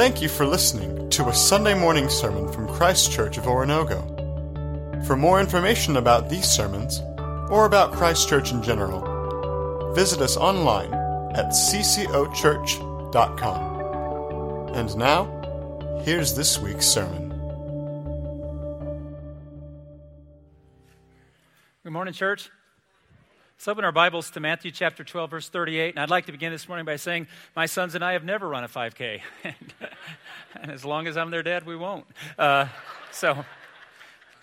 Thank you for listening to a Sunday morning sermon from Christ Church of Oronogo. For more information about these sermons, or about Christ Church in general, visit us online at ccochurch.com. And now, here's this week's sermon. Good morning, church. Let's open our Bibles to Matthew chapter 12, verse 38. And I'd like to begin this morning by saying, My sons and I have never run a 5K. and as long as I'm their dad, we won't. Uh, so,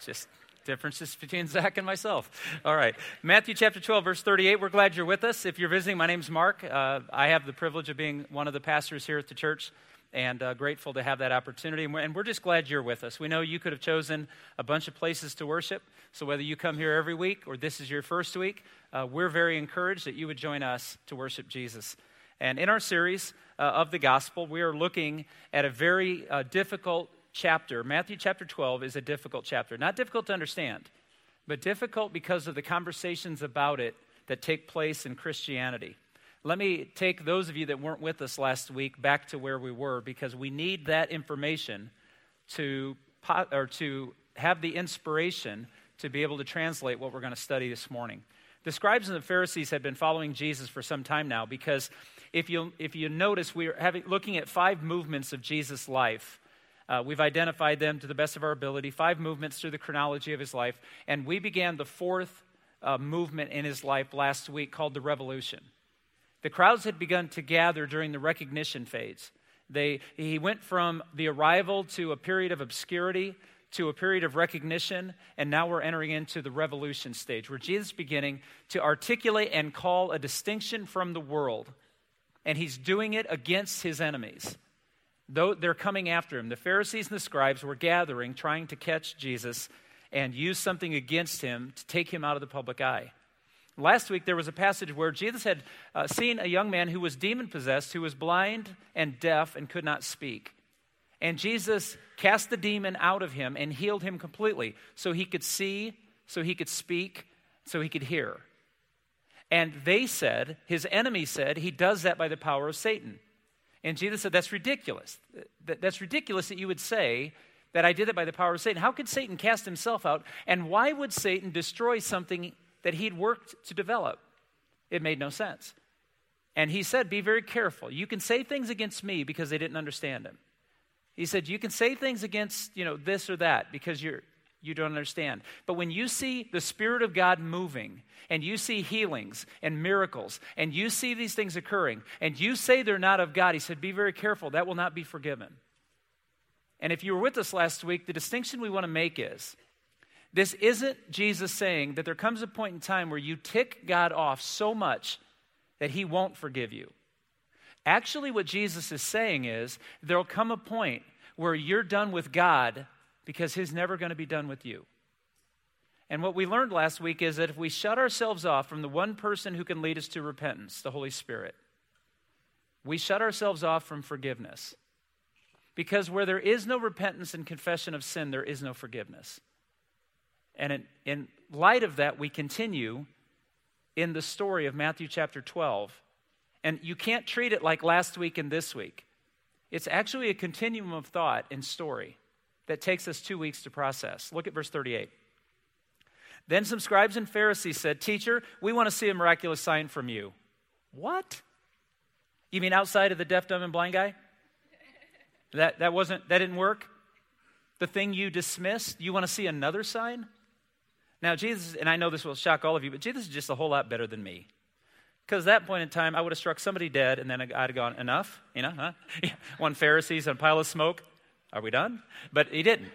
just differences between Zach and myself. All right. Matthew chapter 12, verse 38. We're glad you're with us. If you're visiting, my name's Mark. Uh, I have the privilege of being one of the pastors here at the church and uh, grateful to have that opportunity. And we're, just glad you're with us. We know you could have chosen a bunch of places to worship. So whether you come here every week or this is your first week, uh, we're very encouraged that you would join us to worship Jesus. And in our series uh, of the gospel, we are looking at a very uh, difficult chapter. Matthew chapter 12 is a difficult chapter. Not difficult to understand, but difficult because of the conversations about it that take place in Christianity. Let me take those of you that weren't with us last week back to where we were because we need that information to, or to have the inspiration to be able to translate what we're going to study this morning. The scribes and the Pharisees had been following Jesus for some time now because if you, if you notice, we're having, looking at five movements of Jesus' life. Uh, we've identified them to the best of our ability, five movements through the chronology of his life. And we began the fourth uh, movement in his life last week called the Revolution. The crowds had begun to gather during the recognition phase. They, he went from the arrival to a period of obscurity to a period of recognition, and now we're entering into the revolution stage where Jesus is beginning to articulate and call a distinction from the world. And he's doing it against his enemies. Though they're coming after him, the Pharisees and the scribes were gathering, trying to catch Jesus and use something against him to take him out of the public eye. Last week, there was a passage where Jesus had uh, seen a young man who was demon possessed, who was blind and deaf and could not speak. And Jesus cast the demon out of him and healed him completely so he could see, so he could speak, so he could hear. And they said, his enemy said, he does that by the power of Satan. And Jesus said, That's ridiculous. That's ridiculous that you would say that I did it by the power of Satan. How could Satan cast himself out? And why would Satan destroy something that he'd worked to develop? It made no sense. And he said, Be very careful. You can say things against me because they didn't understand him. He said, You can say things against, you know, this or that because you're, you don't understand. But when you see the Spirit of God moving, and you see healings and miracles, and you see these things occurring, and you say they're not of God, he said, Be very careful. That will not be forgiven. And if you were with us last week, the distinction we want to make is this isn't Jesus saying that there comes a point in time where you tick God off so much that he won't forgive you. Actually, what Jesus is saying is there'll come a point where you're done with God because He's never going to be done with you. And what we learned last week is that if we shut ourselves off from the one person who can lead us to repentance, the Holy Spirit, we shut ourselves off from forgiveness. Because where there is no repentance and confession of sin, there is no forgiveness. And in, in light of that, we continue in the story of Matthew chapter 12 and you can't treat it like last week and this week. It's actually a continuum of thought and story that takes us two weeks to process. Look at verse 38. Then some scribes and Pharisees said, Teacher, we want to see a miraculous sign from you. What? You mean outside of the deaf, dumb, and blind guy? That, that wasn't that didn't work? The thing you dismissed, you want to see another sign? Now, Jesus, and I know this will shock all of you, but Jesus is just a whole lot better than me. Because at that point in time, I would have struck somebody dead, and then I'd have gone, enough, you know, huh? One Pharisees a pile of smoke. Are we done? But he didn't.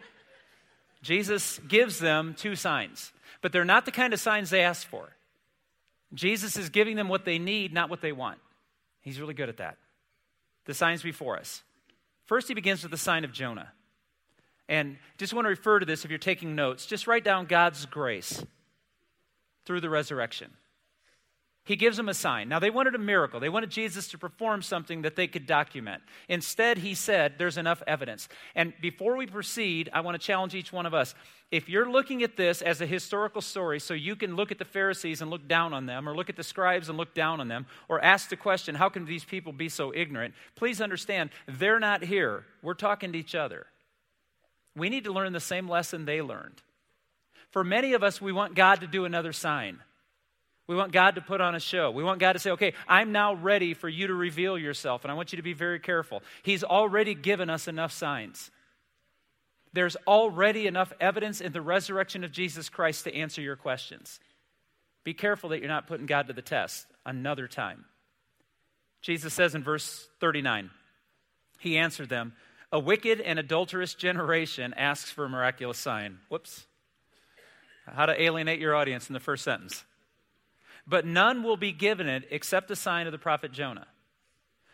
Jesus gives them two signs, but they're not the kind of signs they asked for. Jesus is giving them what they need, not what they want. He's really good at that. The signs before us. First, he begins with the sign of Jonah. And just want to refer to this if you're taking notes. Just write down God's grace through the resurrection. He gives them a sign. Now, they wanted a miracle. They wanted Jesus to perform something that they could document. Instead, he said, There's enough evidence. And before we proceed, I want to challenge each one of us. If you're looking at this as a historical story, so you can look at the Pharisees and look down on them, or look at the scribes and look down on them, or ask the question, How can these people be so ignorant? Please understand, they're not here. We're talking to each other. We need to learn the same lesson they learned. For many of us, we want God to do another sign. We want God to put on a show. We want God to say, okay, I'm now ready for you to reveal yourself, and I want you to be very careful. He's already given us enough signs. There's already enough evidence in the resurrection of Jesus Christ to answer your questions. Be careful that you're not putting God to the test another time. Jesus says in verse 39, He answered them, A wicked and adulterous generation asks for a miraculous sign. Whoops. How to alienate your audience in the first sentence but none will be given it except the sign of the prophet Jonah.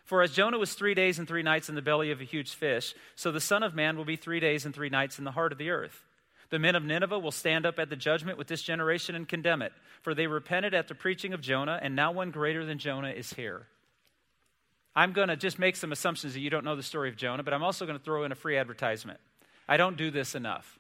For as Jonah was three days and three nights in the belly of a huge fish, so the Son of Man will be three days and three nights in the heart of the earth. The men of Nineveh will stand up at the judgment with this generation and condemn it, for they repented at the preaching of Jonah, and now one greater than Jonah is here. I'm going to just make some assumptions that you don't know the story of Jonah, but I'm also going to throw in a free advertisement. I don't do this enough.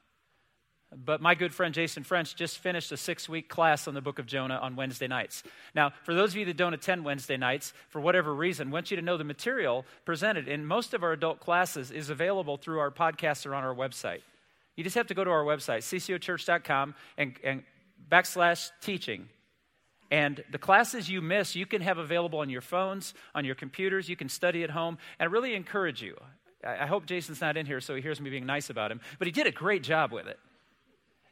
But my good friend Jason French just finished a six week class on the book of Jonah on Wednesday nights. Now, for those of you that don't attend Wednesday nights, for whatever reason, I want you to know the material presented in most of our adult classes is available through our podcasts or on our website. You just have to go to our website, ccochurch.com, and, and backslash teaching. And the classes you miss, you can have available on your phones, on your computers. You can study at home. And I really encourage you. I hope Jason's not in here so he hears me being nice about him, but he did a great job with it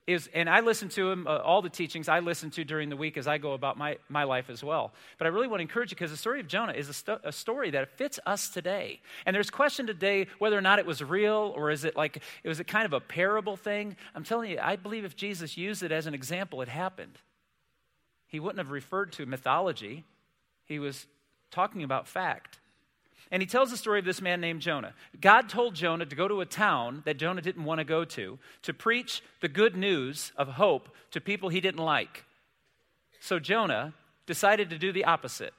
is, and I listen to him, uh, all the teachings I listen to during the week as I go about my, my life as well. But I really want to encourage you because the story of Jonah is a, sto- a, story that fits us today. And there's question today whether or not it was real or is it like, it was a kind of a parable thing. I'm telling you, I believe if Jesus used it as an example, it happened. He wouldn't have referred to mythology, he was talking about fact. And he tells the story of this man named Jonah. God told Jonah to go to a town that Jonah didn't want to go to, to preach the good news of hope to people he didn't like. So Jonah decided to do the opposite.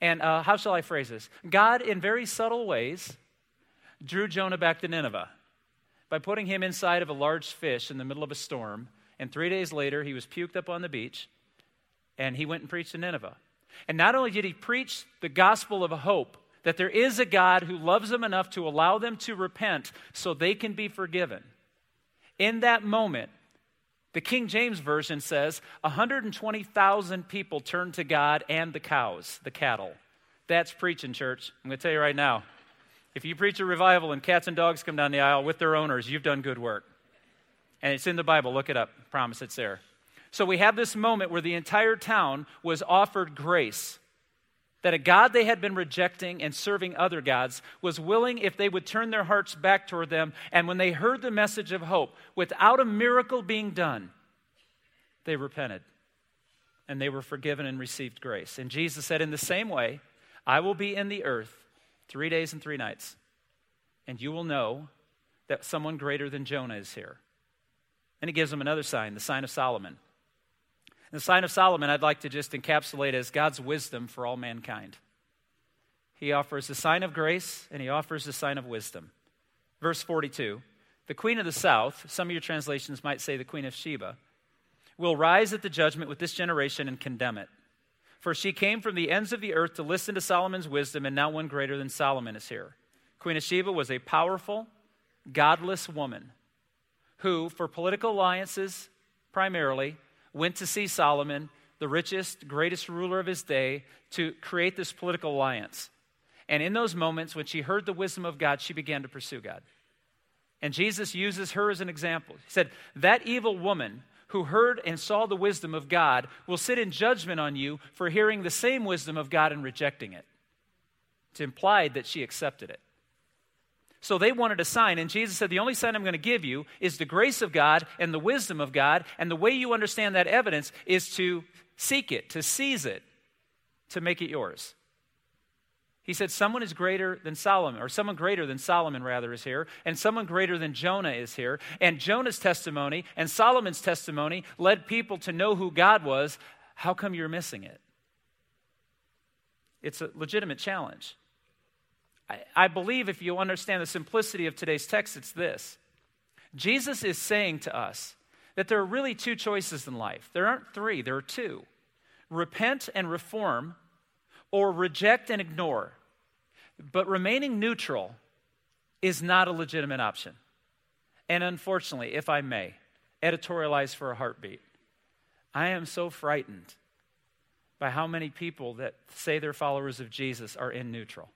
And uh, how shall I phrase this? God, in very subtle ways, drew Jonah back to Nineveh by putting him inside of a large fish in the middle of a storm. And three days later, he was puked up on the beach, and he went and preached to Nineveh. And not only did he preach the gospel of hope that there is a God who loves them enough to allow them to repent so they can be forgiven. In that moment, the King James Version says 120,000 people turned to God and the cows, the cattle. That's preaching, church. I'm going to tell you right now. If you preach a revival and cats and dogs come down the aisle with their owners, you've done good work. And it's in the Bible. Look it up. Promise it's there. So we have this moment where the entire town was offered grace. That a God they had been rejecting and serving other gods was willing, if they would turn their hearts back toward them, and when they heard the message of hope, without a miracle being done, they repented and they were forgiven and received grace. And Jesus said, In the same way, I will be in the earth three days and three nights, and you will know that someone greater than Jonah is here. And he gives them another sign, the sign of Solomon. The sign of Solomon, I'd like to just encapsulate as God's wisdom for all mankind. He offers the sign of grace and he offers the sign of wisdom. Verse 42 The queen of the south, some of your translations might say the queen of Sheba, will rise at the judgment with this generation and condemn it. For she came from the ends of the earth to listen to Solomon's wisdom, and now one greater than Solomon is here. Queen of Sheba was a powerful, godless woman who, for political alliances primarily, went to see Solomon, the richest, greatest ruler of his day, to create this political alliance. And in those moments, when she heard the wisdom of God, she began to pursue God. And Jesus uses her as an example. He said, That evil woman who heard and saw the wisdom of God will sit in judgment on you for hearing the same wisdom of God and rejecting it. It's implied that she accepted it. So they wanted a sign, and Jesus said, The only sign I'm going to give you is the grace of God and the wisdom of God. And the way you understand that evidence is to seek it, to seize it, to make it yours. He said, Someone is greater than Solomon, or someone greater than Solomon, rather, is here, and someone greater than Jonah is here. And Jonah's testimony and Solomon's testimony led people to know who God was. How come you're missing it? It's a legitimate challenge. I, believe if you understand the simplicity of today's text, it's this Jesus is saying to us that there are really two choices in life. There aren't three, there are two repent and reform, or reject and ignore. But remaining neutral is not a legitimate option. And unfortunately, if I may, editorialize for a heartbeat, I am so frightened by how many people that say they're followers of Jesus are in neutral.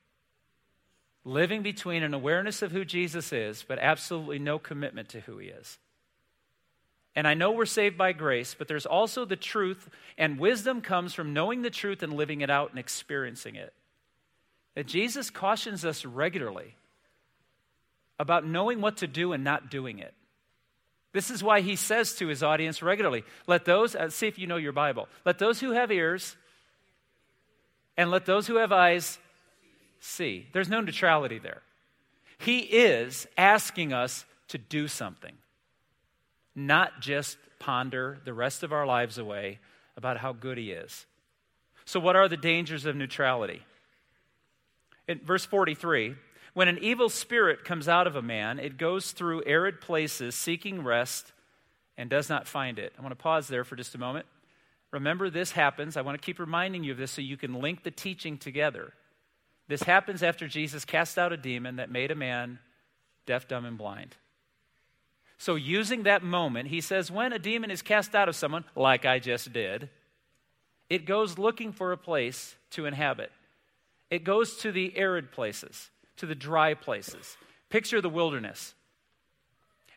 Living between an awareness of who Jesus is, but absolutely no commitment to who he is. And I know we're saved by grace, but there's also the truth, and wisdom comes from knowing the truth and living it out and experiencing it. That Jesus cautions us regularly about knowing what to do and not doing it. This is why he says to his audience regularly let those, uh, see if you know your Bible, let those who have ears and let those who have eyes see. There's no neutrality there. He is asking us to do something, not just ponder the rest of our lives away about how good he is. So, what are the dangers of neutrality? In verse 43, when an evil spirit comes out of a man, it goes through arid places seeking rest and does not find it. I want to pause there for just a moment. Remember, this happens. I want to keep reminding you of this so you can link the teaching together. This happens after Jesus cast out a demon that made a man deaf, dumb, and blind. So, using that moment, he says, when a demon is cast out of someone, like I just did, it goes looking for a place to inhabit. It goes to the arid places to the dry places. Picture the wilderness.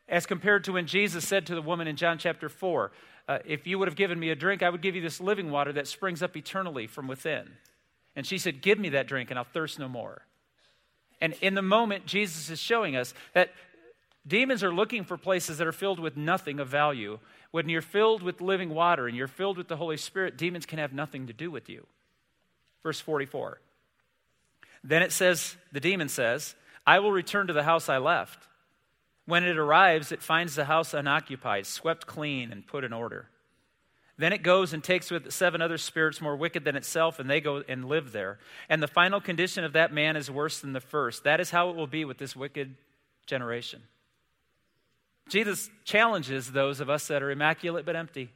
As compared to when Jesus said to the woman in John chapter 4, uh, If you would have given me a drink, I would give you this living water that springs up eternally from within. And she said, Give me that drink, and I'll thirst no more. And in the moment, Jesus is showing us that demons are looking for places that are filled with nothing of value. When you're filled with living water and you're filled with the Holy Spirit, demons can have nothing to do with you. Verse 44. Then it says, the demon says, I will return to the house I left. When it arrives, it finds the house unoccupied, swept clean, and put in order. Then it goes and takes with it seven other spirits more wicked than itself, and they go and live there. And the final condition of that man is worse than the first. That is how it will be with this wicked generation. Jesus challenges those of us that are immaculate but empty.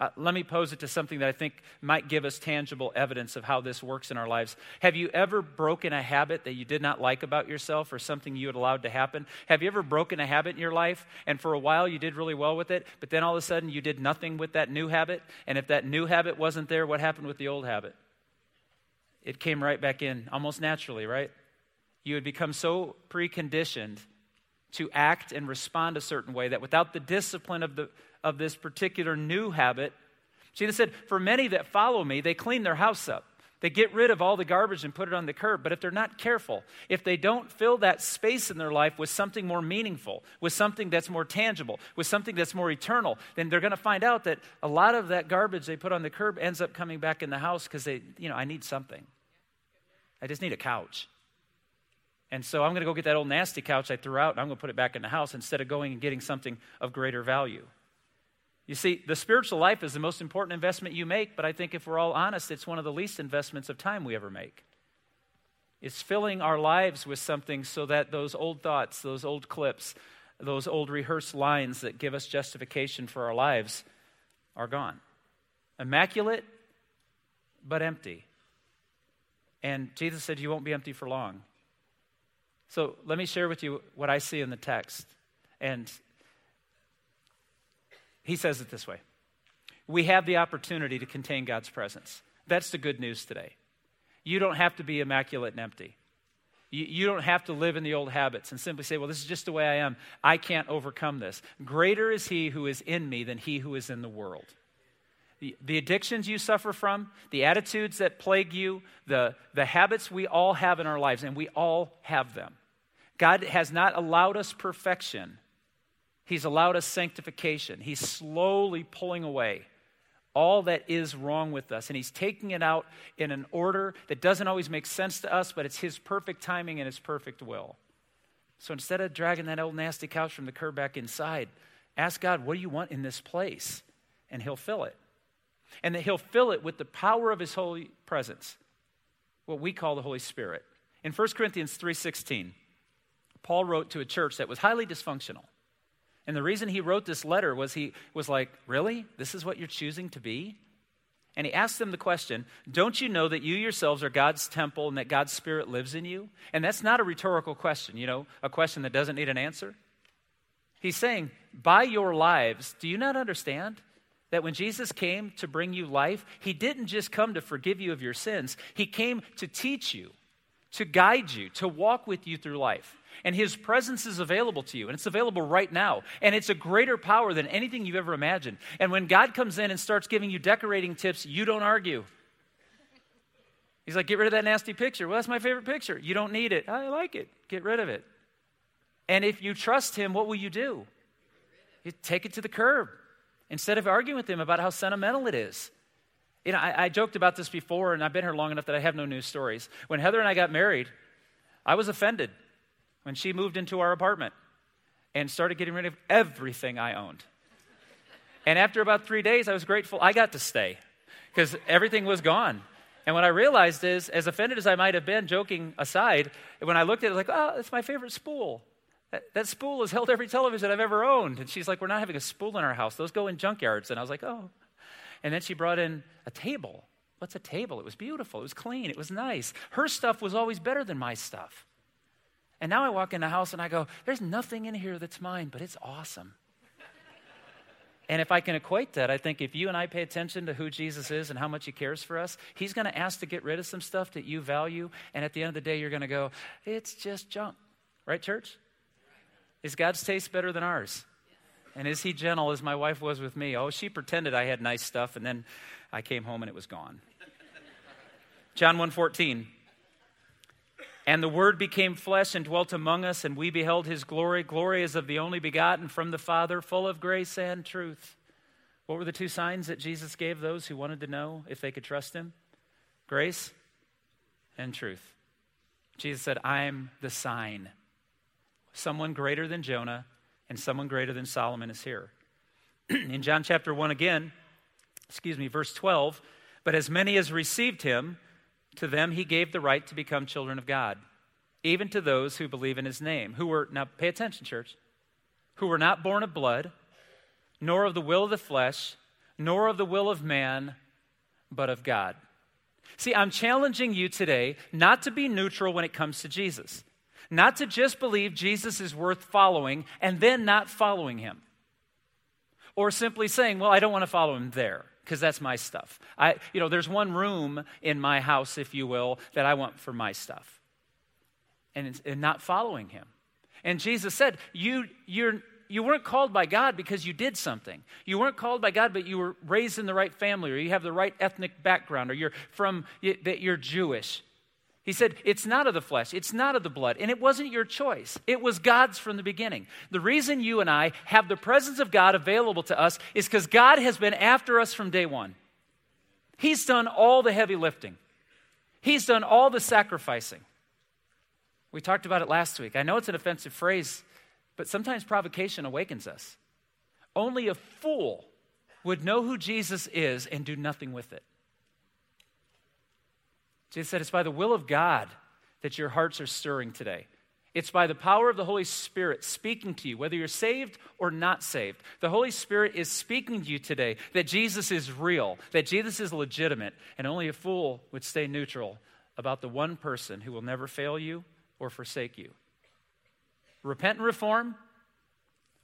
Uh, let me pose it to something that I think might give us tangible evidence of how this works in our lives. Have you ever broken a habit that you did not like about yourself or something you had allowed to happen? Have you ever broken a habit in your life and for a while you did really well with it, but then all of a sudden you did nothing with that new habit? And if that new habit wasn't there, what happened with the old habit? It came right back in almost naturally, right? You had become so preconditioned to act and respond a certain way that without the discipline of the of this particular new habit. Jesus said, For many that follow me, they clean their house up. They get rid of all the garbage and put it on the curb. But if they're not careful, if they don't fill that space in their life with something more meaningful, with something that's more tangible, with something that's more eternal, then they're going to find out that a lot of that garbage they put on the curb ends up coming back in the house because they, you know, I need something. I just need a couch. And so I'm going to go get that old nasty couch I threw out and I'm going to put it back in the house instead of going and getting something of greater value. You see, the spiritual life is the most important investment you make, but I think if we're all honest, it's one of the least investments of time we ever make. It's filling our lives with something so that those old thoughts, those old clips, those old rehearsed lines that give us justification for our lives are gone. Immaculate, but empty. And Jesus said, You won't be empty for long. So let me share with you what I see in the text. And he says it this way We have the opportunity to contain God's presence. That's the good news today. You don't have to be immaculate and empty. You, you, don't have to live in the old habits and simply say, Well, this is just the way I am. I can't overcome this. Greater is He who is in me than He who is in the world. The, the addictions you suffer from, the attitudes that plague you, the, the habits we all have in our lives, and we all have them. God has not allowed us perfection He's allowed us sanctification. He's slowly pulling away all that is wrong with us. And He's taking it out in an order that doesn't always make sense to us, but it's His perfect timing and His perfect will. So instead of dragging that old nasty couch from the curb back inside, ask God, what do you want in this place? And He'll fill it. and that He'll fill it with the power of His holy presence, what we call the Holy Spirit. In 1 Corinthians 3:16, Paul wrote to a church that was highly dysfunctional. And the reason he wrote this letter was he was like, Really? This is what you're choosing to be? And he asked them the question Don't you know that you yourselves are God's temple and that God's Spirit lives in you? And that's not a rhetorical question, you know, a question that doesn't need an answer. He's saying, By your lives, do you not understand? That when Jesus came to bring you life, he didn't just come to forgive you of your sins, he came to teach you, to guide you, to walk with you through life. And His presence is available to you, and it's available right now. And it's a greater power than anything you've ever imagined. And when God comes in and starts giving you decorating tips, you don't argue. He's like, get rid of that nasty picture. Well, that's my favorite picture. You don't need it. I like it. Get rid of it. And if you trust Him, what will you do? You take it to the curb instead of arguing with Him about how sentimental it is. You know, I, I joked about this before, and I've been here long enough that I have no news stories. When Heather and I got married, I was offended when she moved into our apartment and started getting rid of everything I owned. And after about three days, I was grateful I got to stay because everything was gone. And what I realized is, as offended as I might have been, joking aside, when I looked at it, was like, oh, that's my favorite spool. That, that, spool has held every television I've ever owned. And she's like, we're not having a spool in our house. Those go in junkyards. And I was like, oh. And then she brought in a table. What's a table? It was beautiful. It was clean. It was nice. Her stuff was always better than my stuff. And now I walk in the house and I go, there's nothing in here that's mine, but it's awesome. and if I can equate that, I think if you and I pay attention to who Jesus is and how much he cares for us, he's going to ask to get rid of some stuff that you value. And at the end of the day, you're going to go, it's just junk. Right, church? Is God's taste better than ours? And is he gentle as my wife was with me? Oh, she pretended I had nice stuff, and then I came home and it was gone. John 1:14 and the Word became flesh and dwelt among us, and we beheld his glory. Glory is of the only begotten from the Father, full of grace and truth. What were the two signs that Jesus gave those who wanted to know if they could trust him? Grace and truth. Jesus said, I'm the sign. Someone greater than Jonah and someone greater than Solomon is here. In John chapter 1 again, excuse me, verse 12, but as many as received him, to them he gave the right to become children of God, even to those who believe in his name, who were, now pay attention, church, who were not born of blood, nor of the will of the flesh, nor of the will of man, but of God. See, I'm challenging you today not to be neutral when it comes to Jesus, not to just believe Jesus is worth following and then not following him, or simply saying, well, I don't want to follow him there because that's my stuff. I, you know, there's one room in my house, if you will, that I want for my stuff. And, and not following him. And Jesus said, you, you're, you weren't called by God because you did something. You weren't called by God, but you were raised in the right family, or you have the right ethnic background, or you're from that you're Jewish. He said, It's not of the flesh, it's not of the blood, and it wasn't your choice. It was God's from the beginning. The reason you and I have the presence of God available to us is because God has been after us from day one. He's done all the heavy lifting, He's done all the sacrificing. We talked about it last week. I know it's an offensive phrase, but sometimes provocation awakens us. Only a fool would know who Jesus is and do nothing with it. Jesus said, It's by the will of God that your hearts are stirring today. It's by the power of the Holy Spirit speaking to you, whether you're saved or not saved. The Holy Spirit is speaking to you today that Jesus is real, that Jesus is legitimate, and only a fool would stay neutral about the one person who will never fail you or forsake you. Repent and reform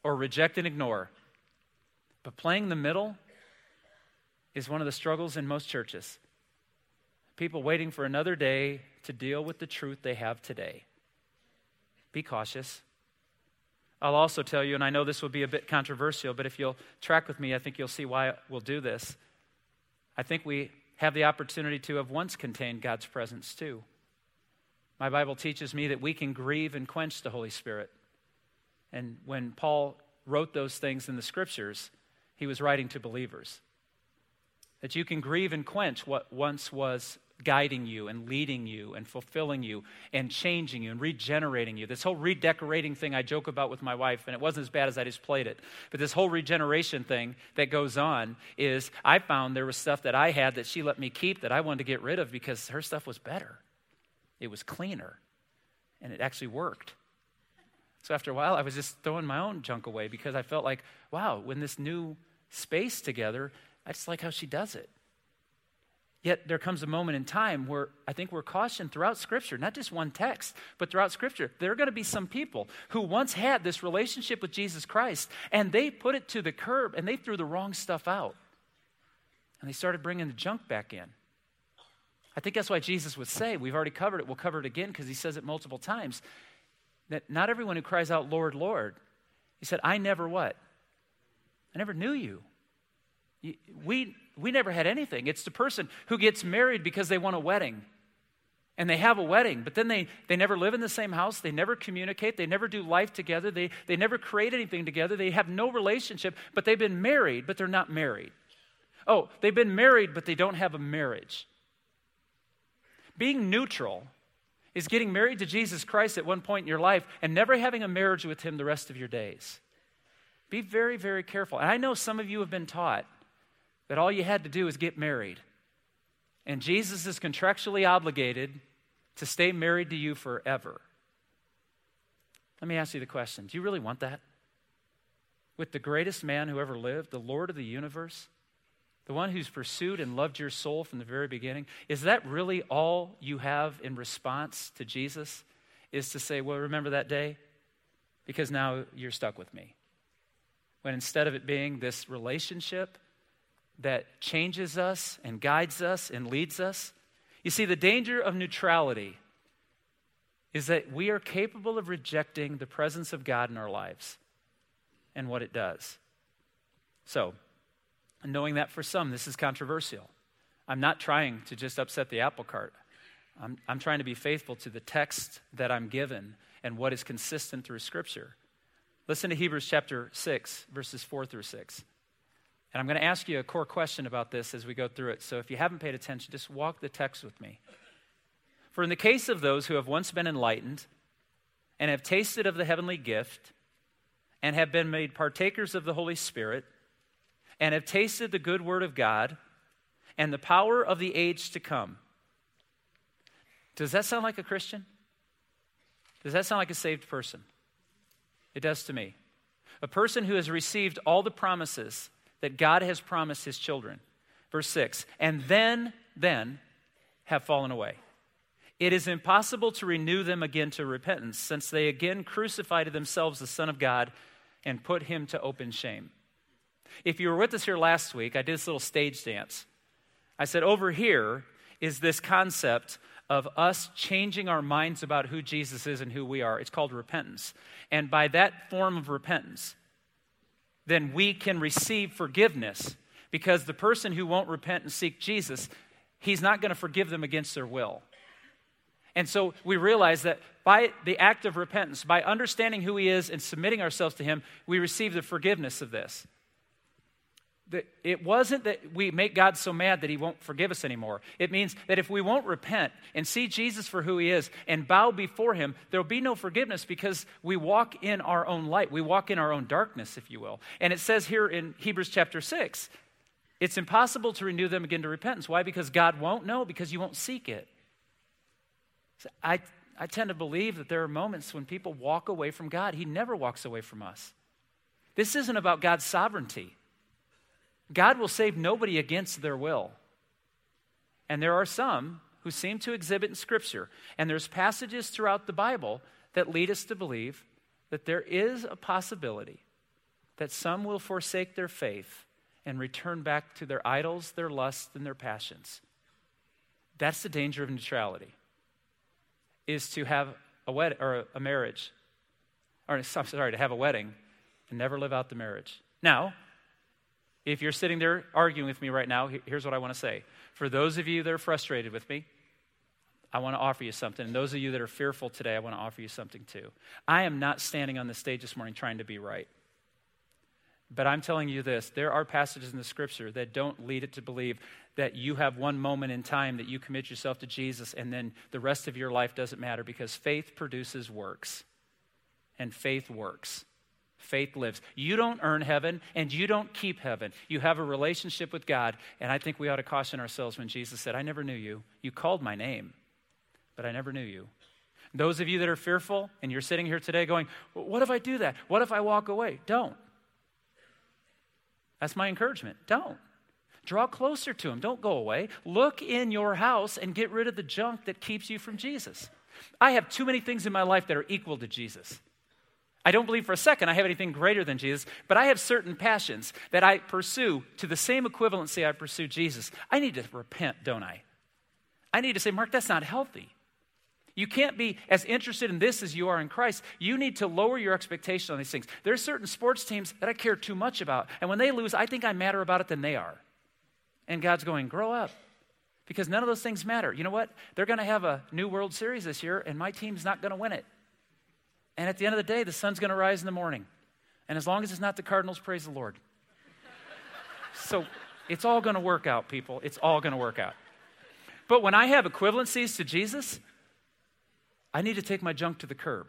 or reject and ignore. But playing the middle is one of the struggles in most churches people waiting for another day to deal with the truth they have today. Be cautious. I'll also tell you, and I know this will be a bit controversial, but if you'll track with me, I think you'll see why we'll do this. I think we have the opportunity to have once contained God's presence too. My Bible teaches me that we can grieve and quench the Holy Spirit. And when Paul wrote those things in the scriptures, he was writing to believers. That you can grieve and quench what once was guiding you and leading you and fulfilling you and changing you and regenerating you. This whole redecorating thing I joke about with my wife, and it wasn't as bad as I just played it, but this whole regeneration thing that goes on is I found there was stuff that I had that she let me keep that I wanted to get rid of because her stuff was better. It was cleaner, and it actually worked. So after a while, I was just throwing my own junk away because I felt like, wow, when this new space together, I just like how she does it. Yet there comes a moment in time where I think we're cautioned throughout Scripture, not just one text, but throughout Scripture. There are going to be some people who once had this relationship with Jesus Christ and they put it to the curb and they threw the wrong stuff out. And they started bringing the junk back in. I think that's why Jesus would say, we've already covered it, we'll cover it again because he says it multiple times, that not everyone who cries out, Lord, Lord, he said, I never what? I never knew you. We, we never had anything. It's the person who gets married because they want a wedding. And they have a wedding, but then they, they never live in the same house. They never communicate. They never do life together. They, they never create anything together. They have no relationship, but they've been married, but they're not married. Oh, they've been married, but they don't have a marriage. Being neutral is getting married to Jesus Christ at one point in your life and never having a marriage with Him the rest of your days. Be very, very careful. And I know some of you have been taught that all you had to do is get married. And Jesus is contractually obligated to stay married to you forever. Let me ask you the question Do you really want that? With the greatest man who ever lived, the Lord of the universe, the one who's pursued and loved your soul from the very beginning, is that really all you have in response to Jesus? Is to say, Well, remember that day? Because now you're stuck with me. When instead of it being this relationship, that changes us and guides us and leads us. You see, the danger of neutrality is that we are capable of rejecting the presence of God in our lives and what it does. So, knowing that for some, this is controversial. I'm not trying to just upset the apple cart. I'm, I'm trying to be faithful to the text that I'm given and what is consistent through Scripture. Listen to Hebrews chapter 6, verses 4 through 6. And I'm going to ask you a core question about this as we go through it. So if you haven't paid attention, just walk the text with me. For in the case of those who have once been enlightened and have tasted of the heavenly gift and have been made partakers of the Holy Spirit and have tasted the good word of God and the power of the age to come. Does that sound like a Christian? Does that sound like a saved person? It does to me. A person who has received all the promises that God has promised his children. Verse 6 And then, then have fallen away. It is impossible to renew them again to repentance, since they again crucified to themselves the Son of God and put him to open shame. If you were with us here last week, I did this little stage dance. I said, over here is this concept of us changing our minds about who Jesus is and who we are. It's called repentance. And by that form of repentance, then we can receive forgiveness because the person who won't repent and seek Jesus, he's not going to forgive them against their will. And so we realize that by the act of repentance, by understanding who he is and submitting ourselves to him, we receive the forgiveness of this it wasn't that we make God so mad that he won't forgive us anymore. It means that if we won't repent and see Jesus for who he is and bow before him, there'll be no forgiveness because we walk in our own light. We walk in our own darkness, if you will. And it says here in Hebrews chapter 6, it's impossible to renew them again to repentance. Why? Because God won't? know, because you won't seek it. So I, I tend to believe that there are moments when people walk away from God. He never walks away from us. This isn't about God's sovereignty. God will save nobody against their will. And there are some who seem to exhibit in Scripture, and there's passages throughout the Bible that lead us to believe that there is a possibility that some will forsake their faith and return back to their idols, their lusts, and their passions. That's the danger of neutrality, is to have a wedding or a marriage, or sorry, to have a wedding and never live out the marriage. Now, if you're sitting there arguing with me right now, here's what I want to say. For those of you that are frustrated with me, I want to offer you something. And those of you that are fearful today, I want to offer you something too. I am not standing on the stage this morning trying to be right. But I'm telling you this there are passages in the scripture that don't lead it to believe that you have one moment in time that you commit yourself to Jesus and then the rest of your life doesn't matter because faith produces works. And faith works. Faith lives. You don't earn heaven and you don't keep heaven. You have a relationship with God. And I think we ought to caution ourselves when Jesus said, I never knew you. You called my name, but I never knew you. Those of you that are fearful and you're sitting here today going, What if I do that? What if I walk away? Don't. That's my encouragement. Don't. Draw closer to Him. Don't go away. Look in your house and get rid of the junk that keeps you from Jesus. I have too many things in my life that are equal to Jesus. I don't believe for a second I have anything greater than Jesus, but I have certain passions that I pursue to the same equivalency I pursue Jesus. I need to repent, don't I? I need to say, Mark, that's not healthy. You can't be as interested in this as you are in Christ. You need to lower your expectation on these things. There are certain sports teams that I care too much about. And when they lose, I think I'm madder about it than they are. And God's going, grow up. Because none of those things matter. You know what? They're going to have a new World Series this year, and my team's not going to win it. And at the end of the day, the sun's going to rise in the morning. And as long as it's not the Cardinals, praise the Lord. so it's all going to work out, people. It's all going to work out. But when I have equivalencies to Jesus, I need to take my junk to the curb.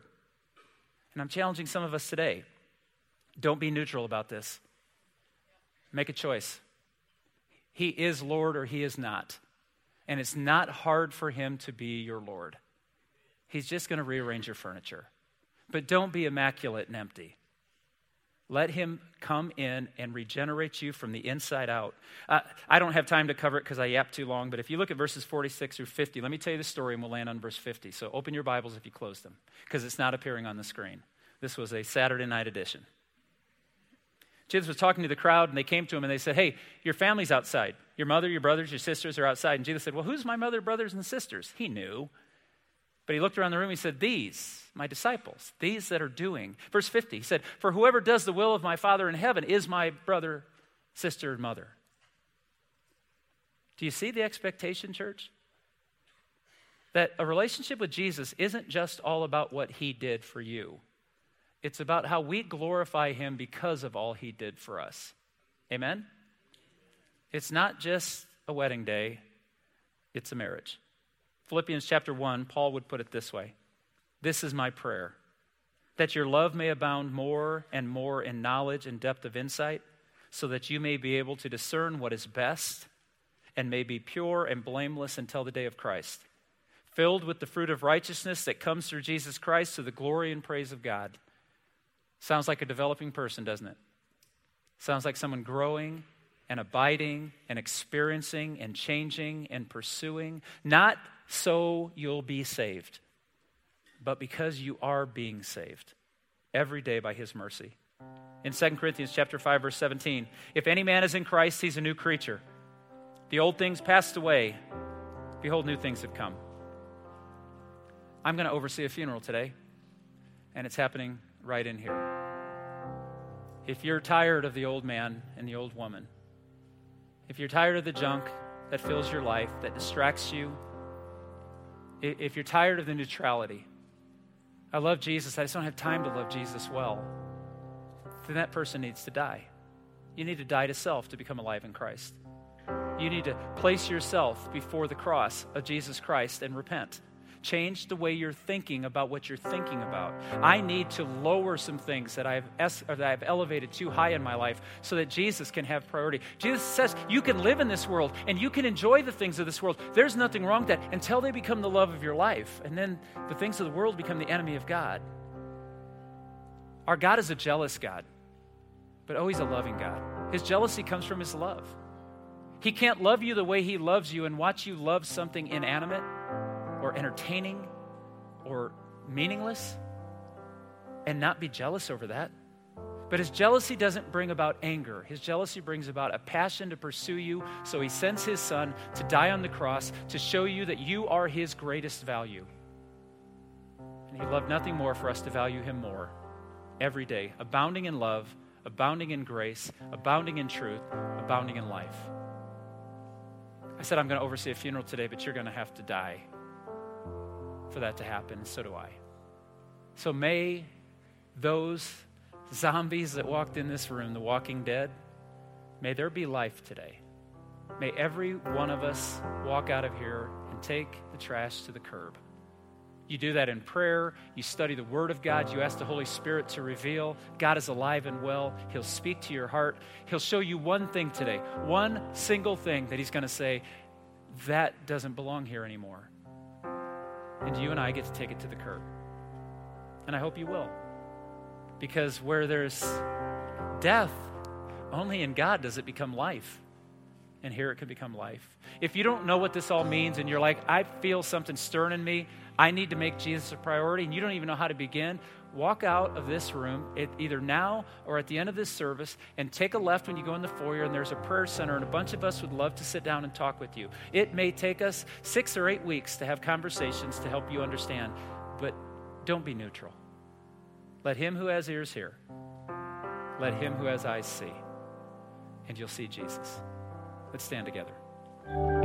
And I'm challenging some of us today. Don't be neutral about this. Make a choice. He is Lord or he is not. And it's not hard for him to be your Lord. He's just going to rearrange your furniture. But don't be immaculate and empty. Let him come in and regenerate you from the inside out. Uh, I don't have time to cover it because I yap too long, but if you look at verses 46 through 50, let me tell you the story and we'll land on verse 50. So open your Bibles if you close them because it's not appearing on the screen. This was a Saturday night edition. Jesus was talking to the crowd and they came to him and they said, Hey, your family's outside. Your mother, your brothers, your sisters are outside. And Jesus said, Well, who's my mother, brothers, and sisters? He knew. But he looked around the room, he said, These, my disciples, these that are doing. Verse 50, he said, For whoever does the will of my Father in heaven is my brother, sister, and mother. Do you see the expectation, church? That a relationship with Jesus isn't just all about what he did for you, it's about how we glorify him because of all he did for us. Amen? It's not just a wedding day, it's a marriage. Philippians chapter 1, Paul would put it this way This is my prayer, that your love may abound more and more in knowledge and depth of insight, so that you may be able to discern what is best and may be pure and blameless until the day of Christ, filled with the fruit of righteousness that comes through Jesus Christ to the glory and praise of God. Sounds like a developing person, doesn't it? Sounds like someone growing and abiding and experiencing and changing and pursuing, not so you'll be saved, but because you are being saved every day by his mercy. In 2 Corinthians chapter 5 verse 17, if any man is in Christ, he's a new creature. The old things passed away, behold new things have come. I'm going to oversee a funeral today, and it's happening right in here. If you're tired of the old man and the old woman, if you're tired of the junk that fills your life, that distracts you, if you're tired of the neutrality, I love Jesus, I just don't have time to love Jesus well, then that person needs to die. You need to die to self to become alive in Christ. You need to place yourself before the cross of Jesus Christ and repent. Change the way you're thinking about what you're thinking about. I need to lower some things that I've, es- that I've elevated too high in my life so that Jesus can have priority. Jesus says you can live in this world and you can enjoy the things of this world. There's nothing wrong with that until they become the love of your life. And then the things of the world become the enemy of God. Our God is a jealous God, but always a loving God. His jealousy comes from his love. He can't love you the way he loves you and watch you love something inanimate or entertaining or meaningless and not be jealous over that. But his jealousy doesn't bring about anger. His jealousy brings about a passion to pursue you. So he sends his son to die on the cross to show you that you are his greatest value. And he loved nothing more for us to value him more every day, abounding in love, abounding in grace, abounding in truth, abounding in life. I said I'm going to oversee a funeral today, but you're going to have to die for that to happen, so do I. So may those zombies that walked in this room, the walking dead, may there be life today. May every one of us walk out of here and take the trash to the curb. You do that in prayer. You study the Word of God. You ask the Holy Spirit to reveal God is alive and well. He'll speak to your heart. He'll show you one thing today, one single thing that He's going to say, that doesn't belong here anymore. And you and I get to take it to the curb. And I hope you will. Because where there's death, only in God does it become life. And here it can become life. If you don't know what this all means and you're like, I feel something stirring in me, I need to make Jesus a priority, and you don't even know how to begin, walk out of this room either now or at the end of this service and take a left when you go in the foyer and there's a prayer center and a bunch of us would love to sit down and talk with you. It may take us six or eight weeks to have conversations to help you understand but don't be neutral. Let him who has ears hear. Let him who has eyes see. And you'll see jesus. Let's stand together